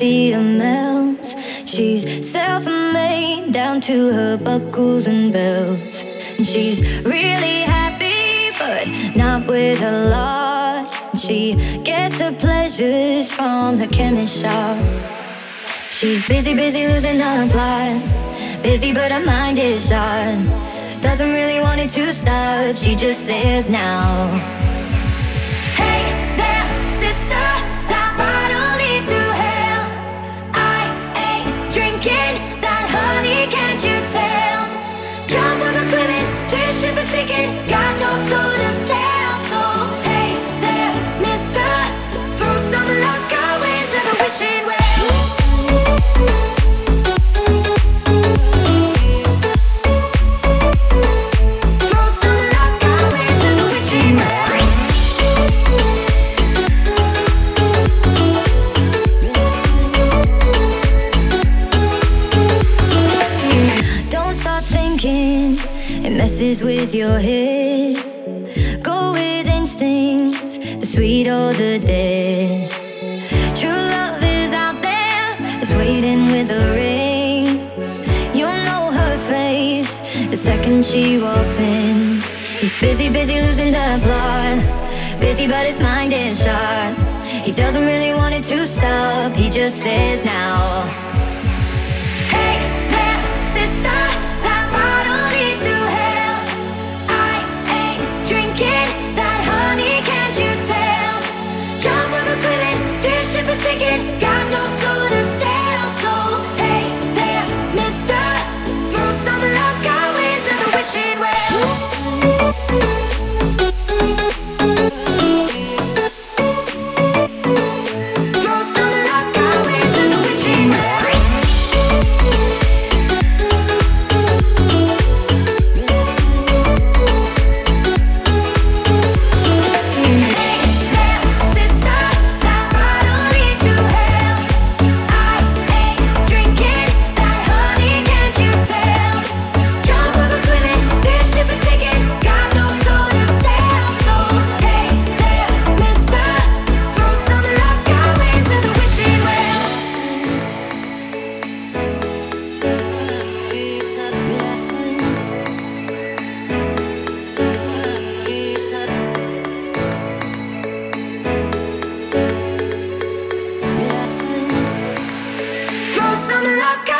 a glacier melts. She's self made down to her buckles and belts. And she's really happy, but not with a lot. She gets her pleasures from the chemist shop. She's busy, busy losing her plot. Busy, but her mind is shot. Doesn't really want it to stop. She just says now. Messes with your head. Second she walks in. He's busy, busy losing the plot. Busy, but his mind is shot. He doesn't really want it to stop, he just says now. The past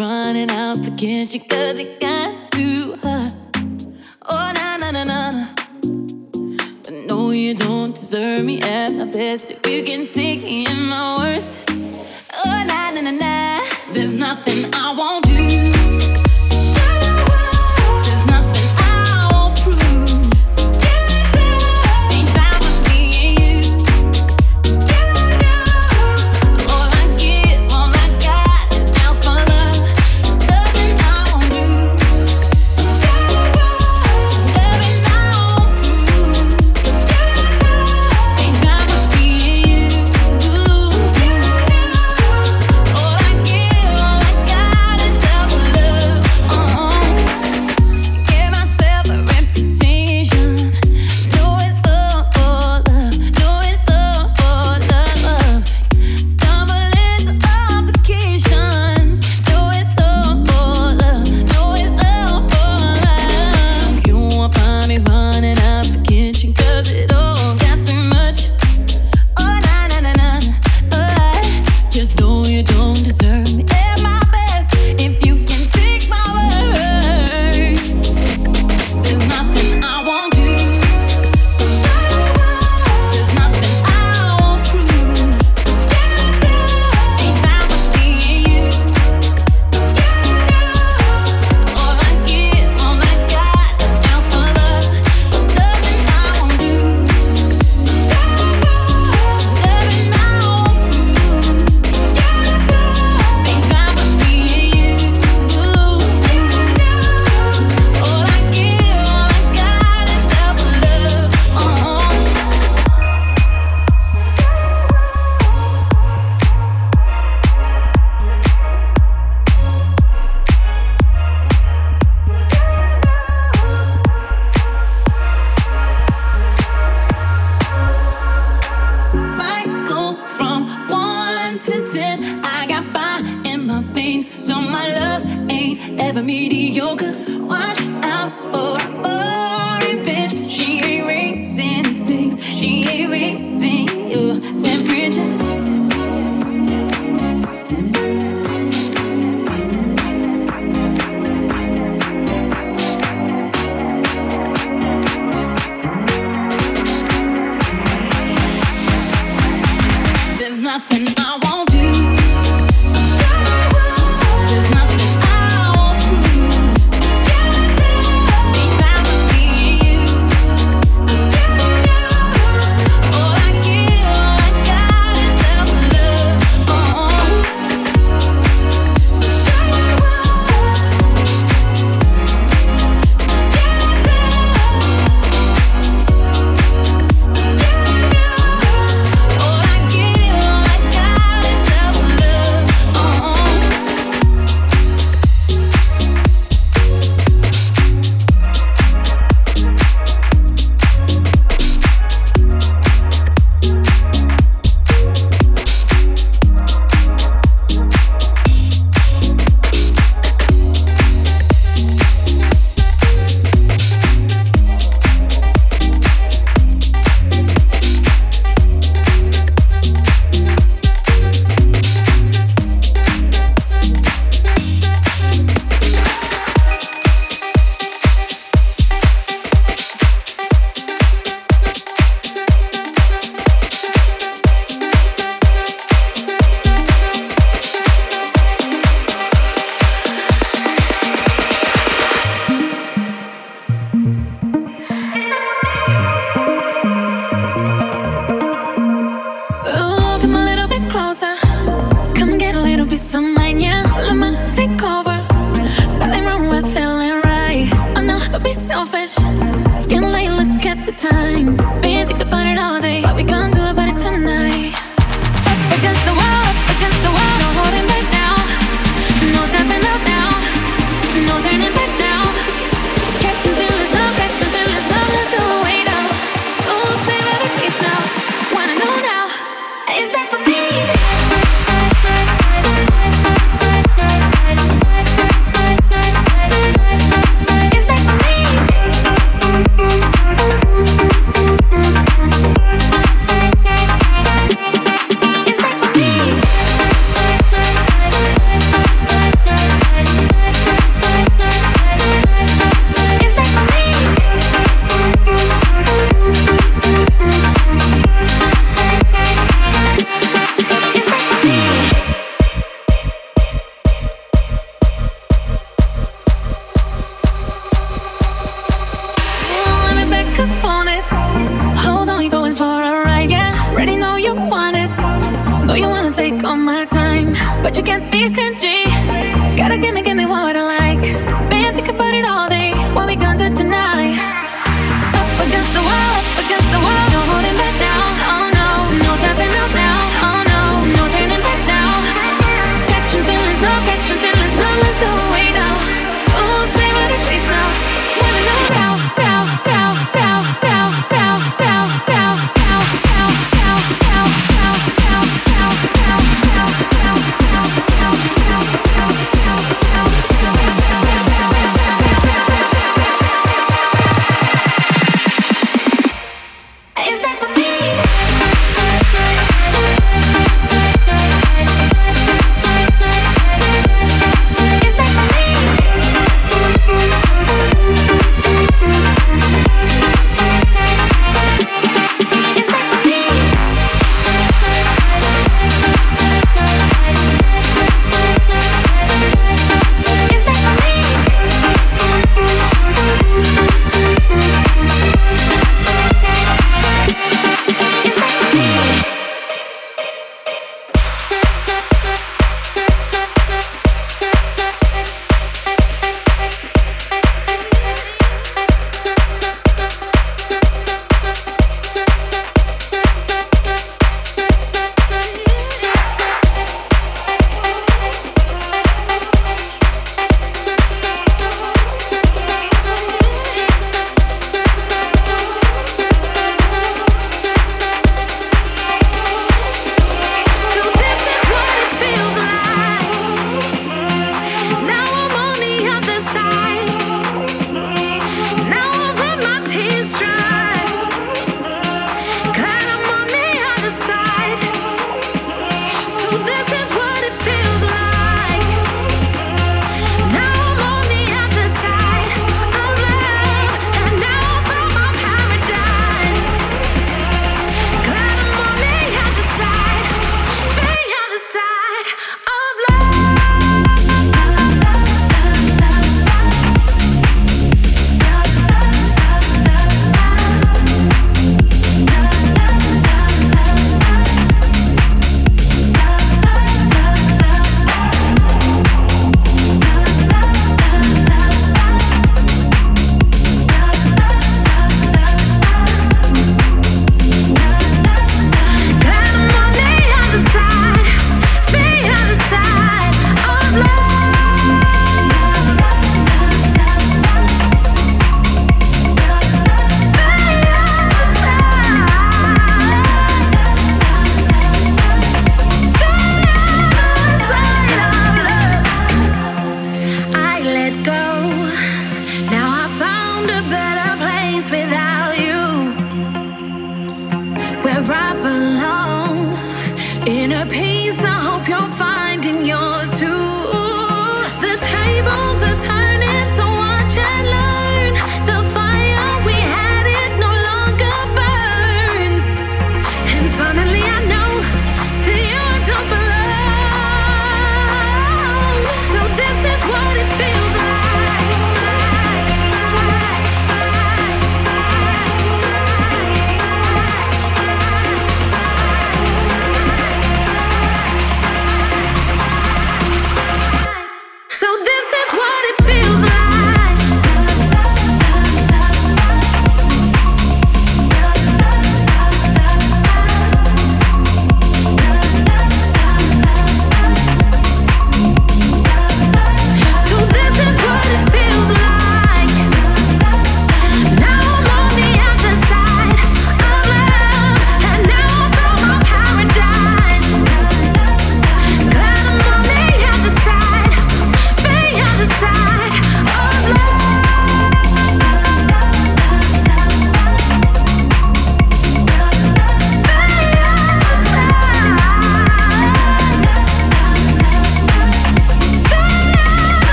running up against you cause it got too hot. Oh, na na na na na. But no, you don't deserve me at my best. If you can take me in my worst.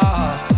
Just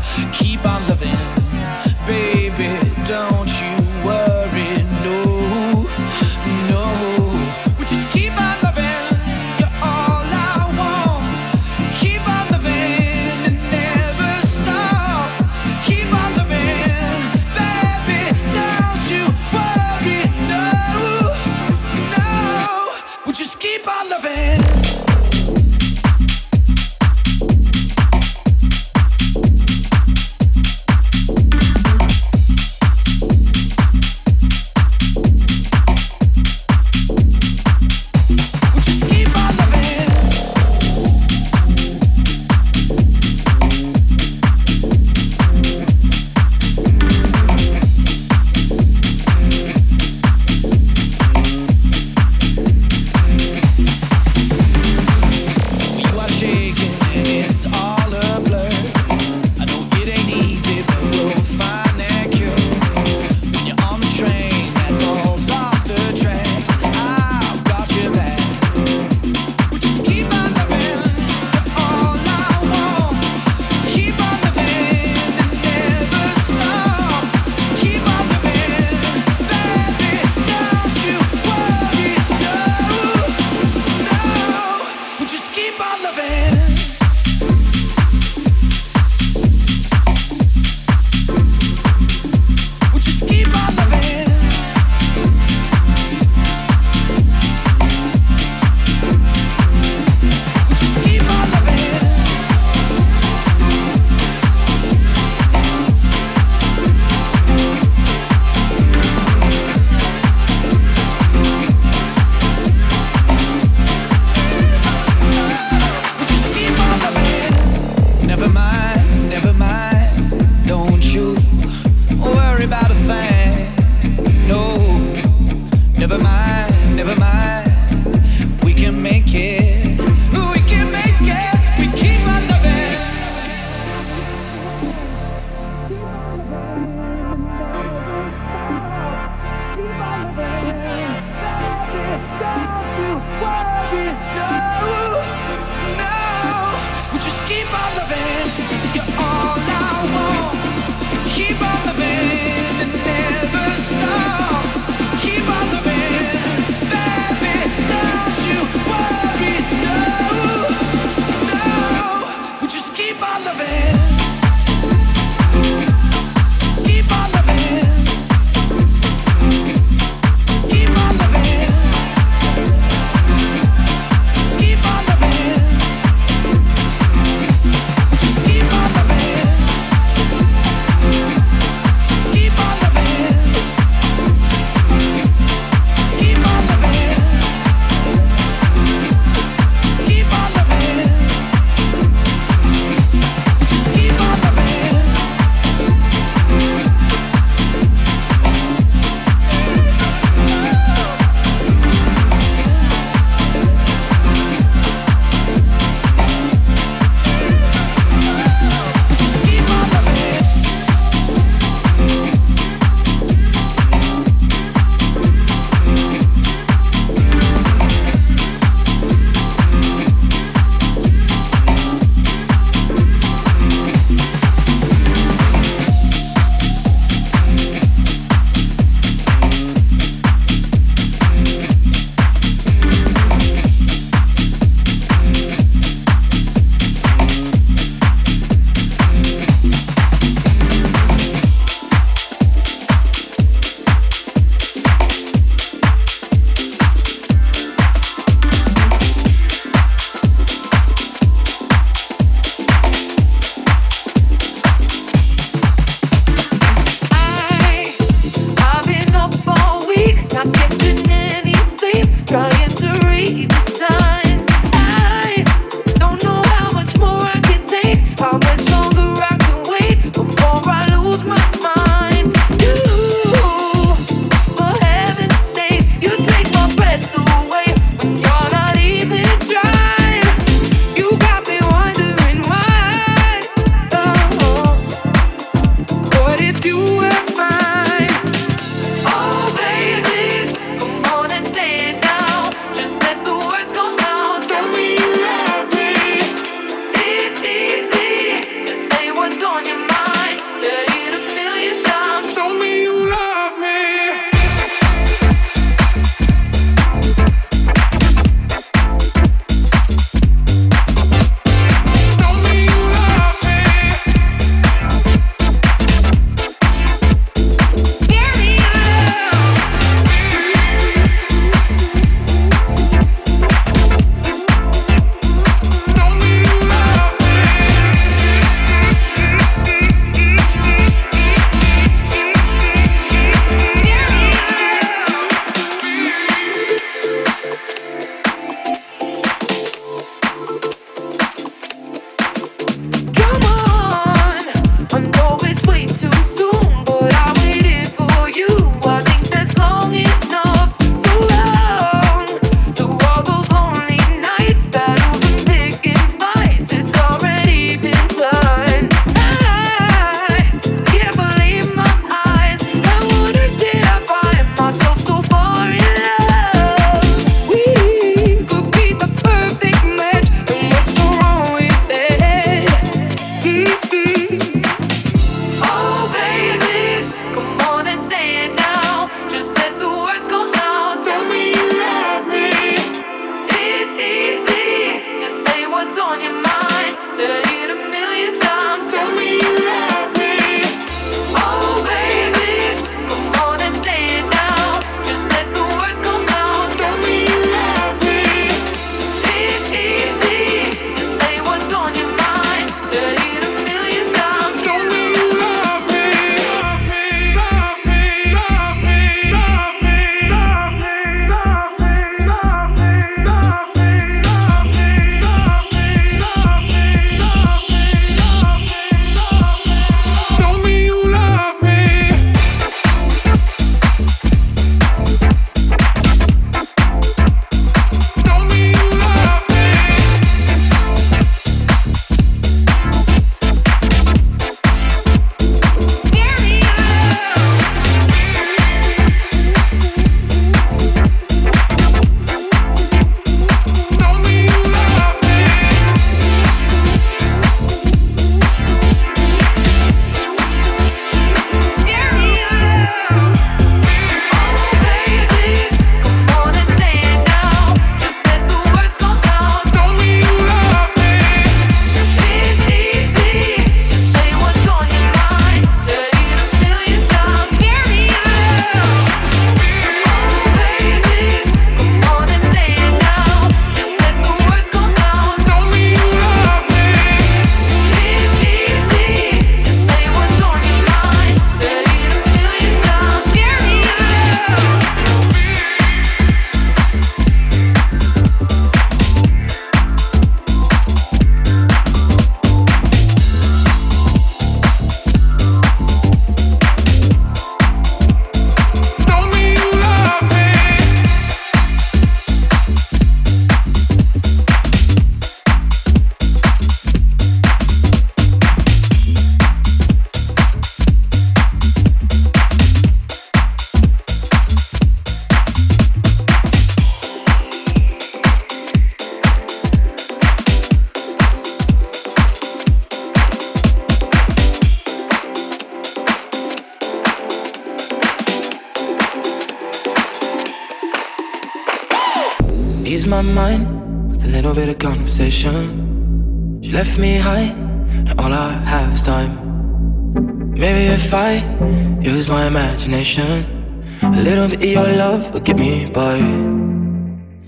by.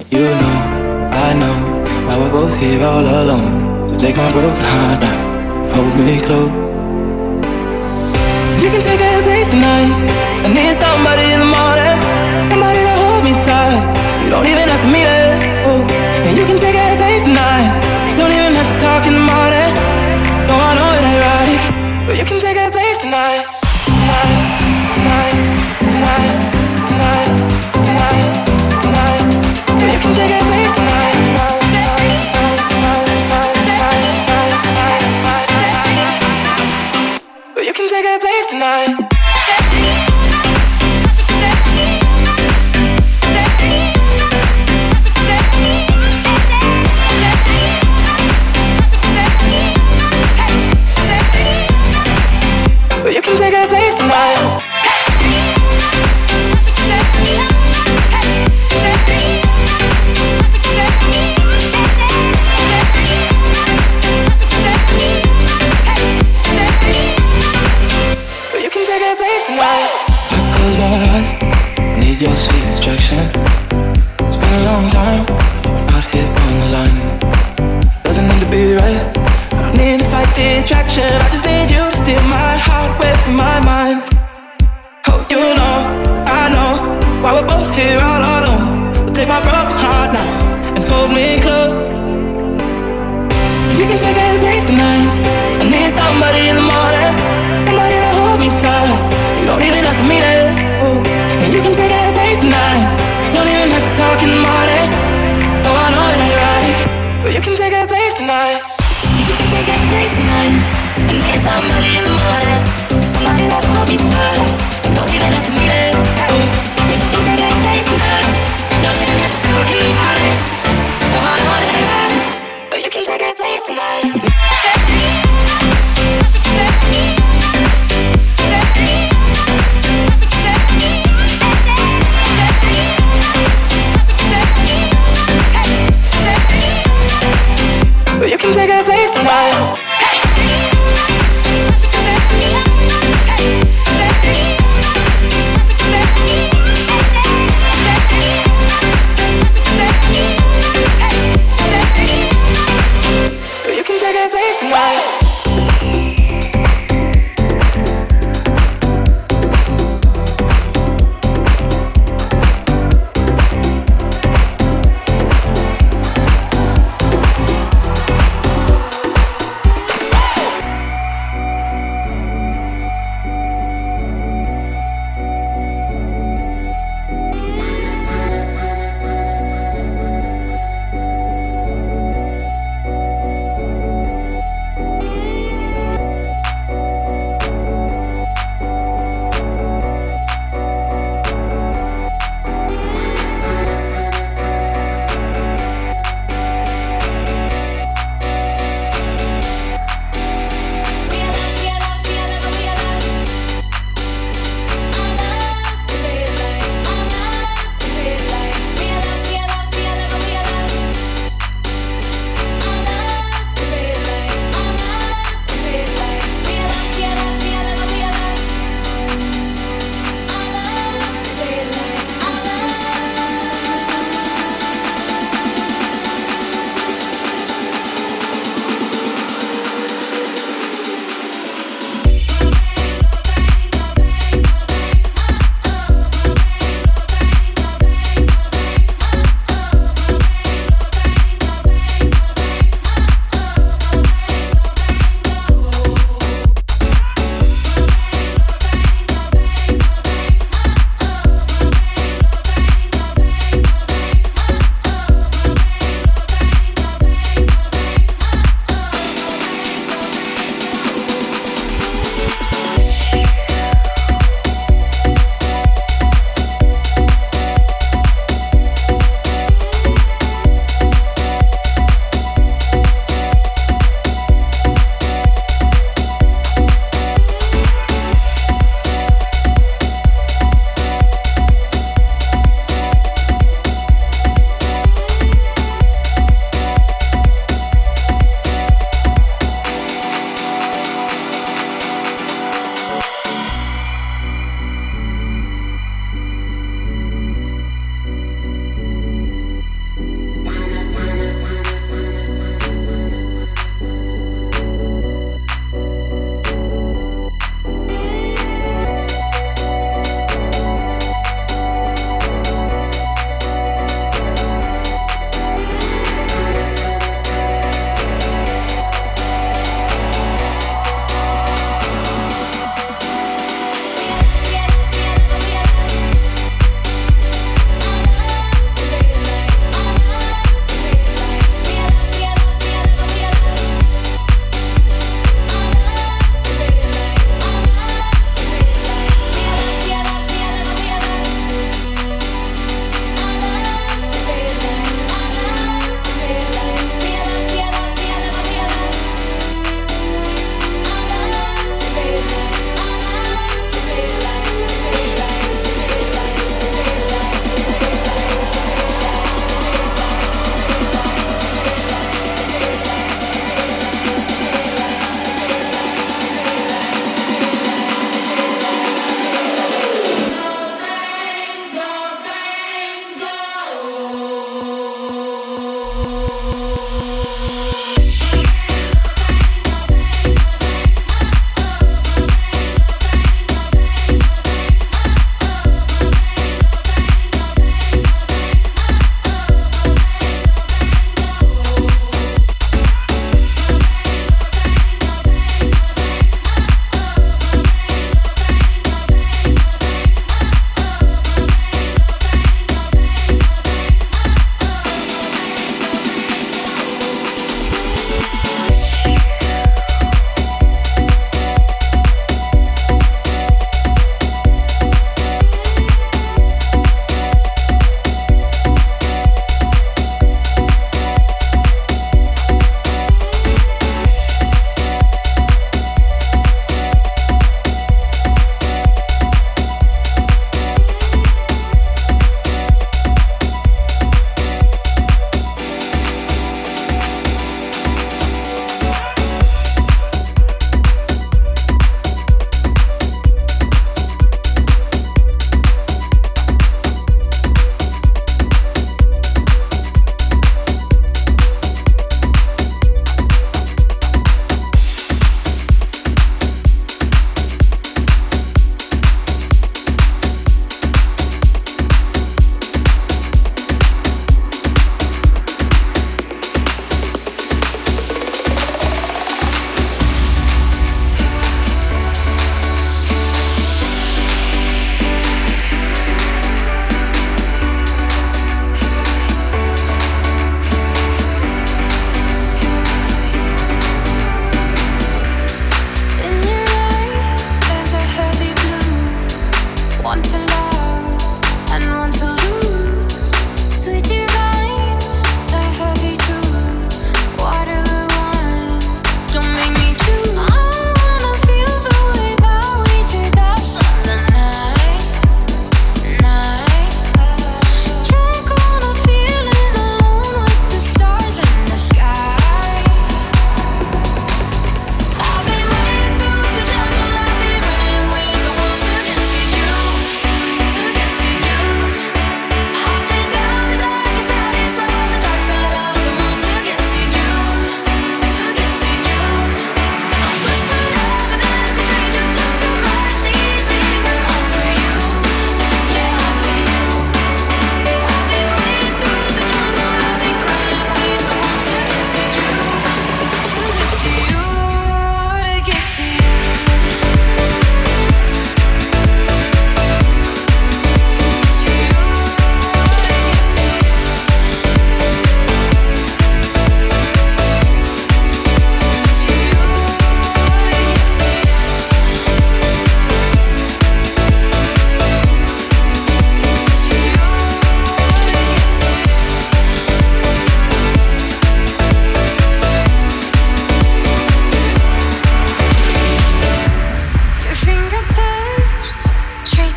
You know, I know, why we're both here all alone. So take my broken heart now, hold me close. You can take a place tonight. I need somebody in the morning, somebody to hold me tight. You don't even have to meet it. Oh. And you can take a place tonight. Don't even have to talk in the morning. No, I know it ain't right. But you can take a place. Tonight,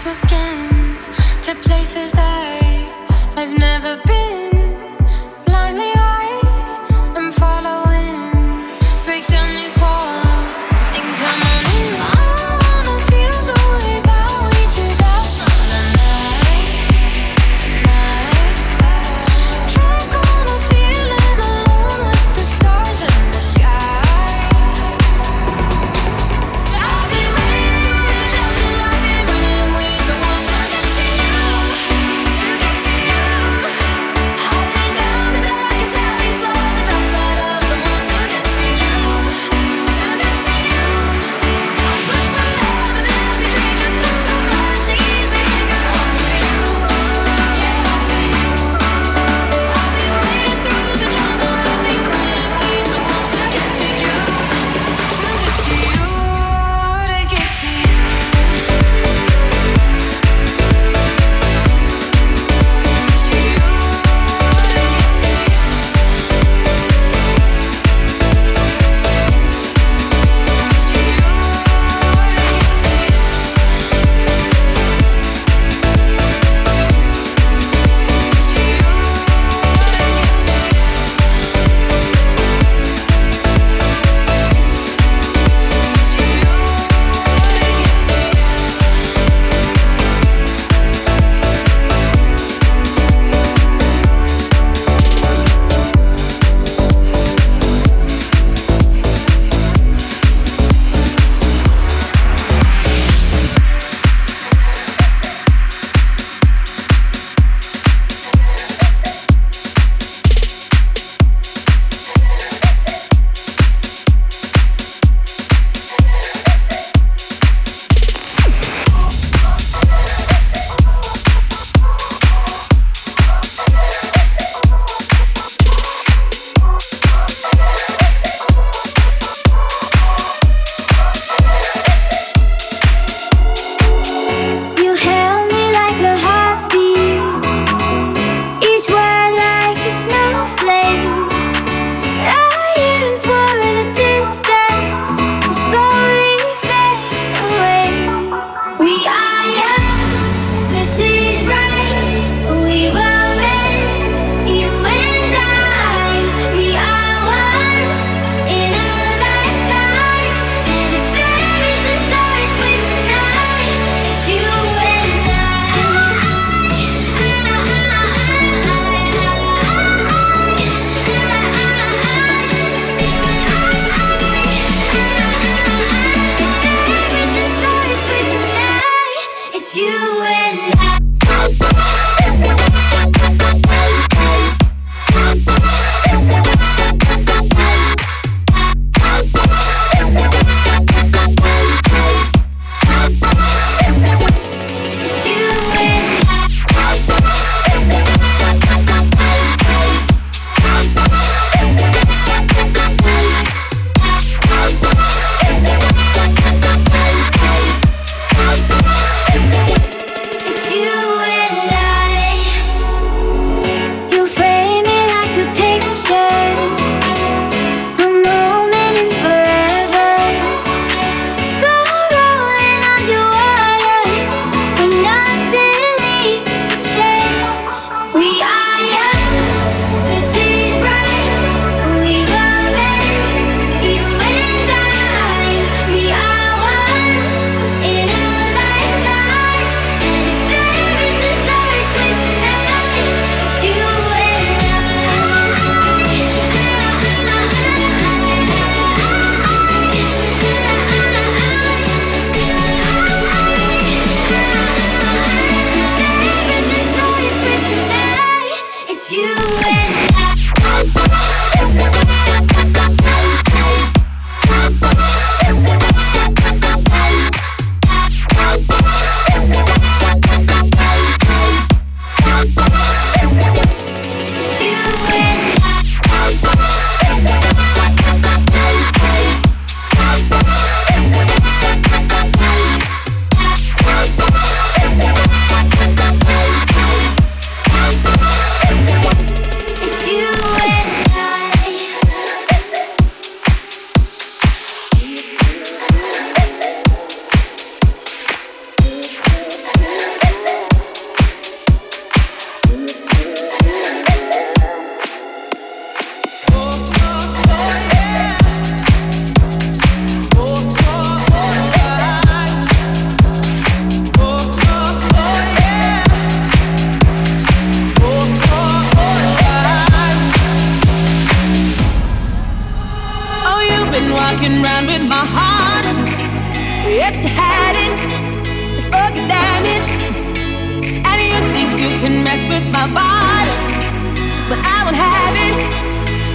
my skin to places I I've never been.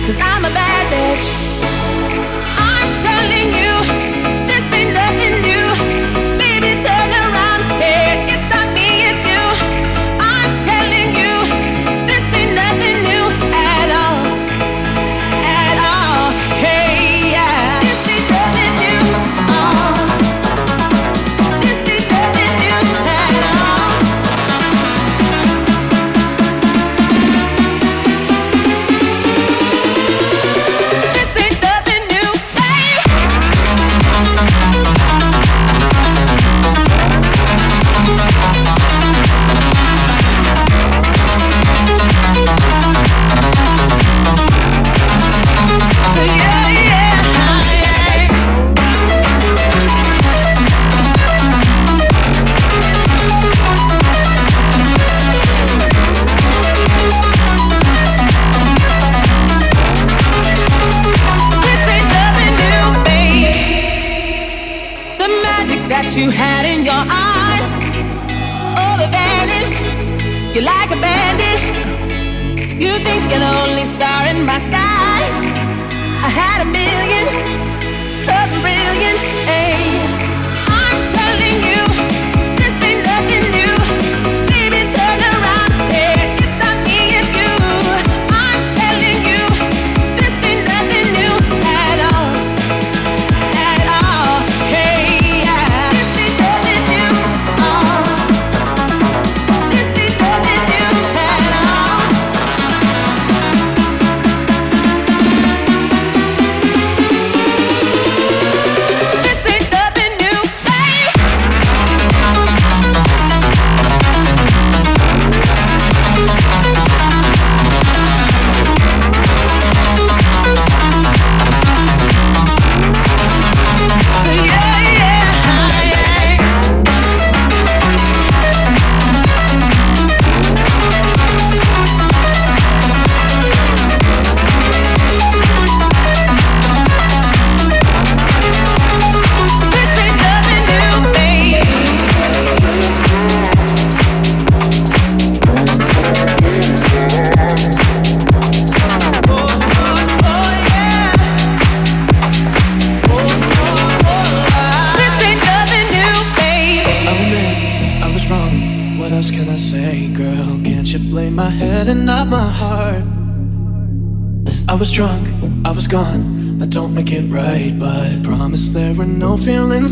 Cause I'm a bad bitch.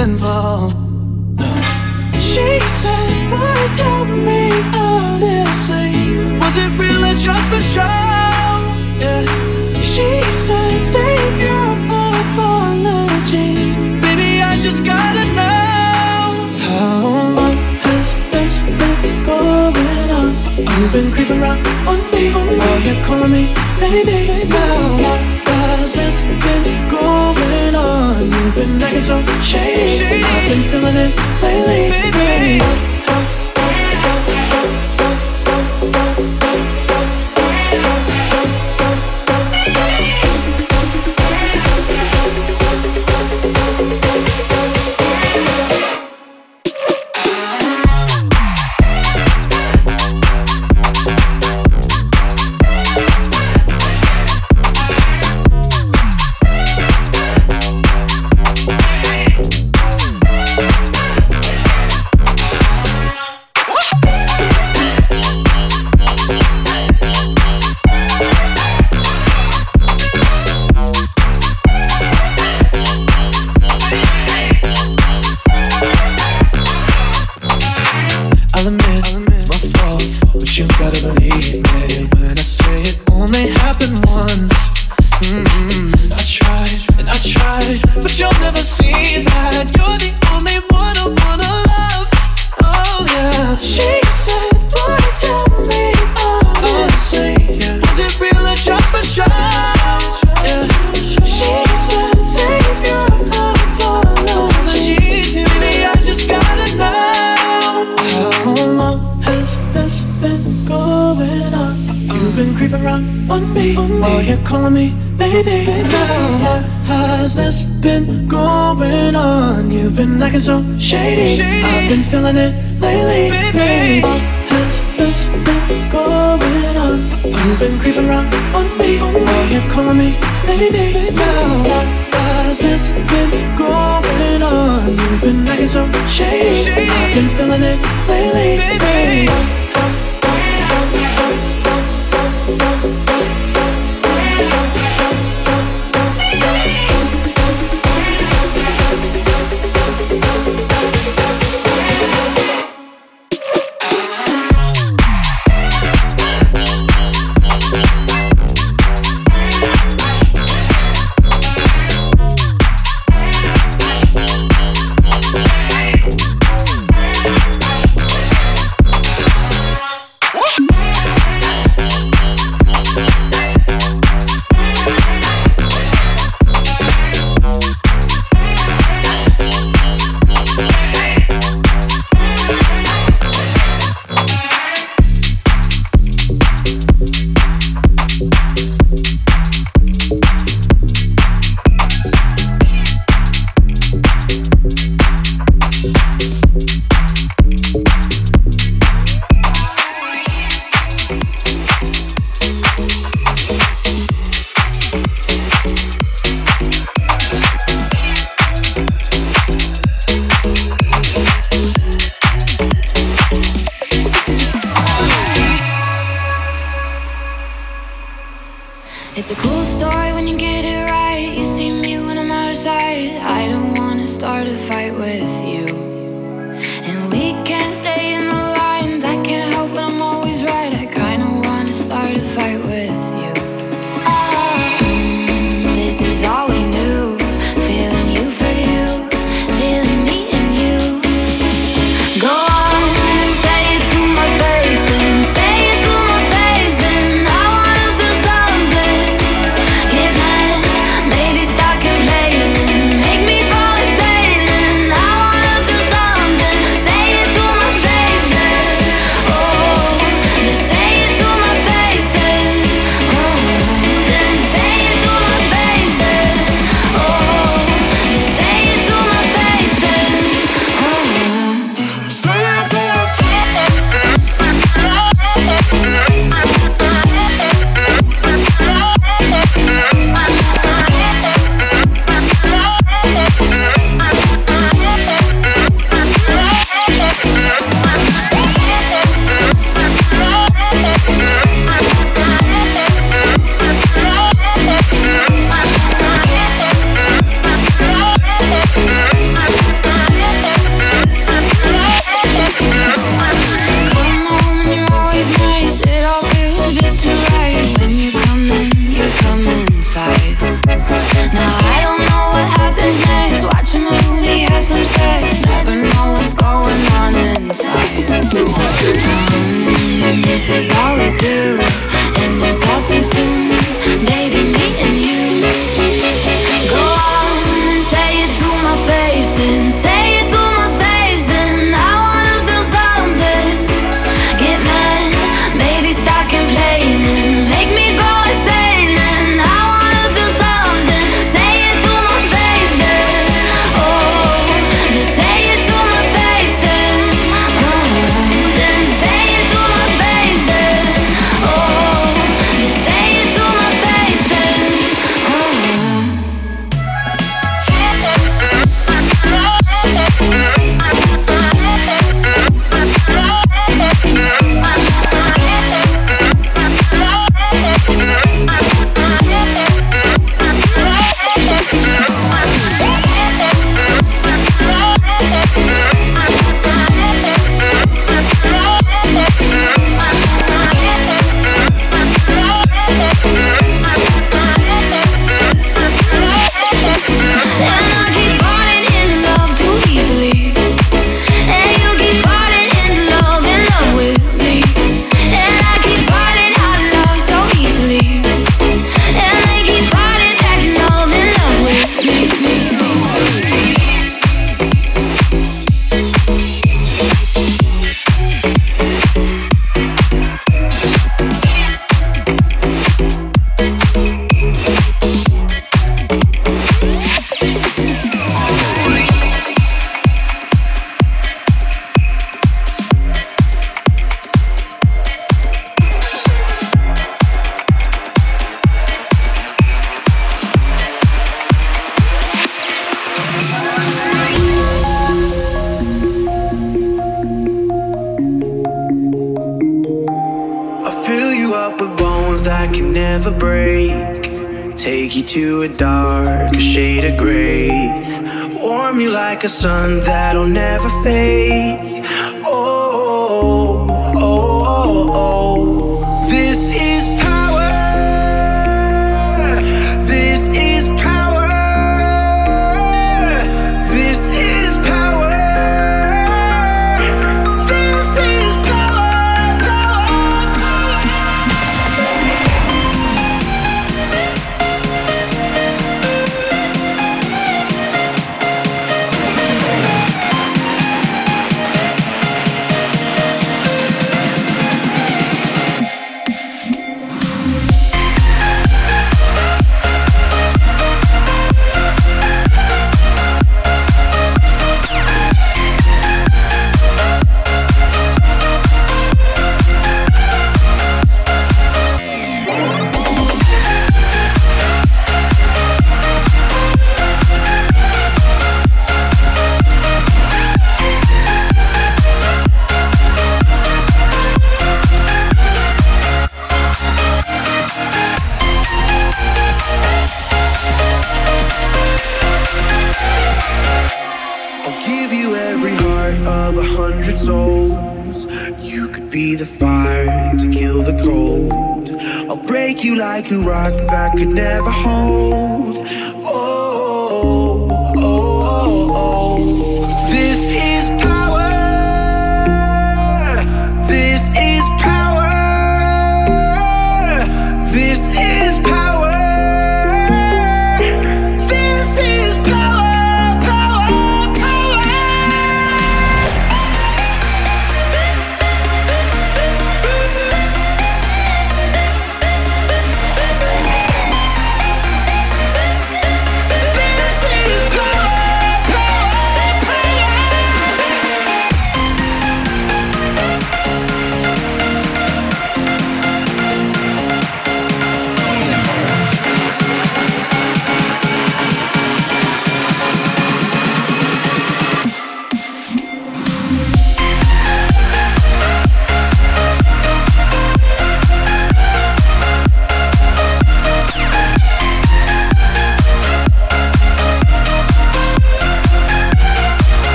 involved. No. She said, but tell me honestly, was it real or just for show? Yeah. She said, save your apologies, baby. I just gotta know how long has this been going on? You've been creeping around on me, oh, on. While you're calling me, baby. baby. been feeling it lately. Baby.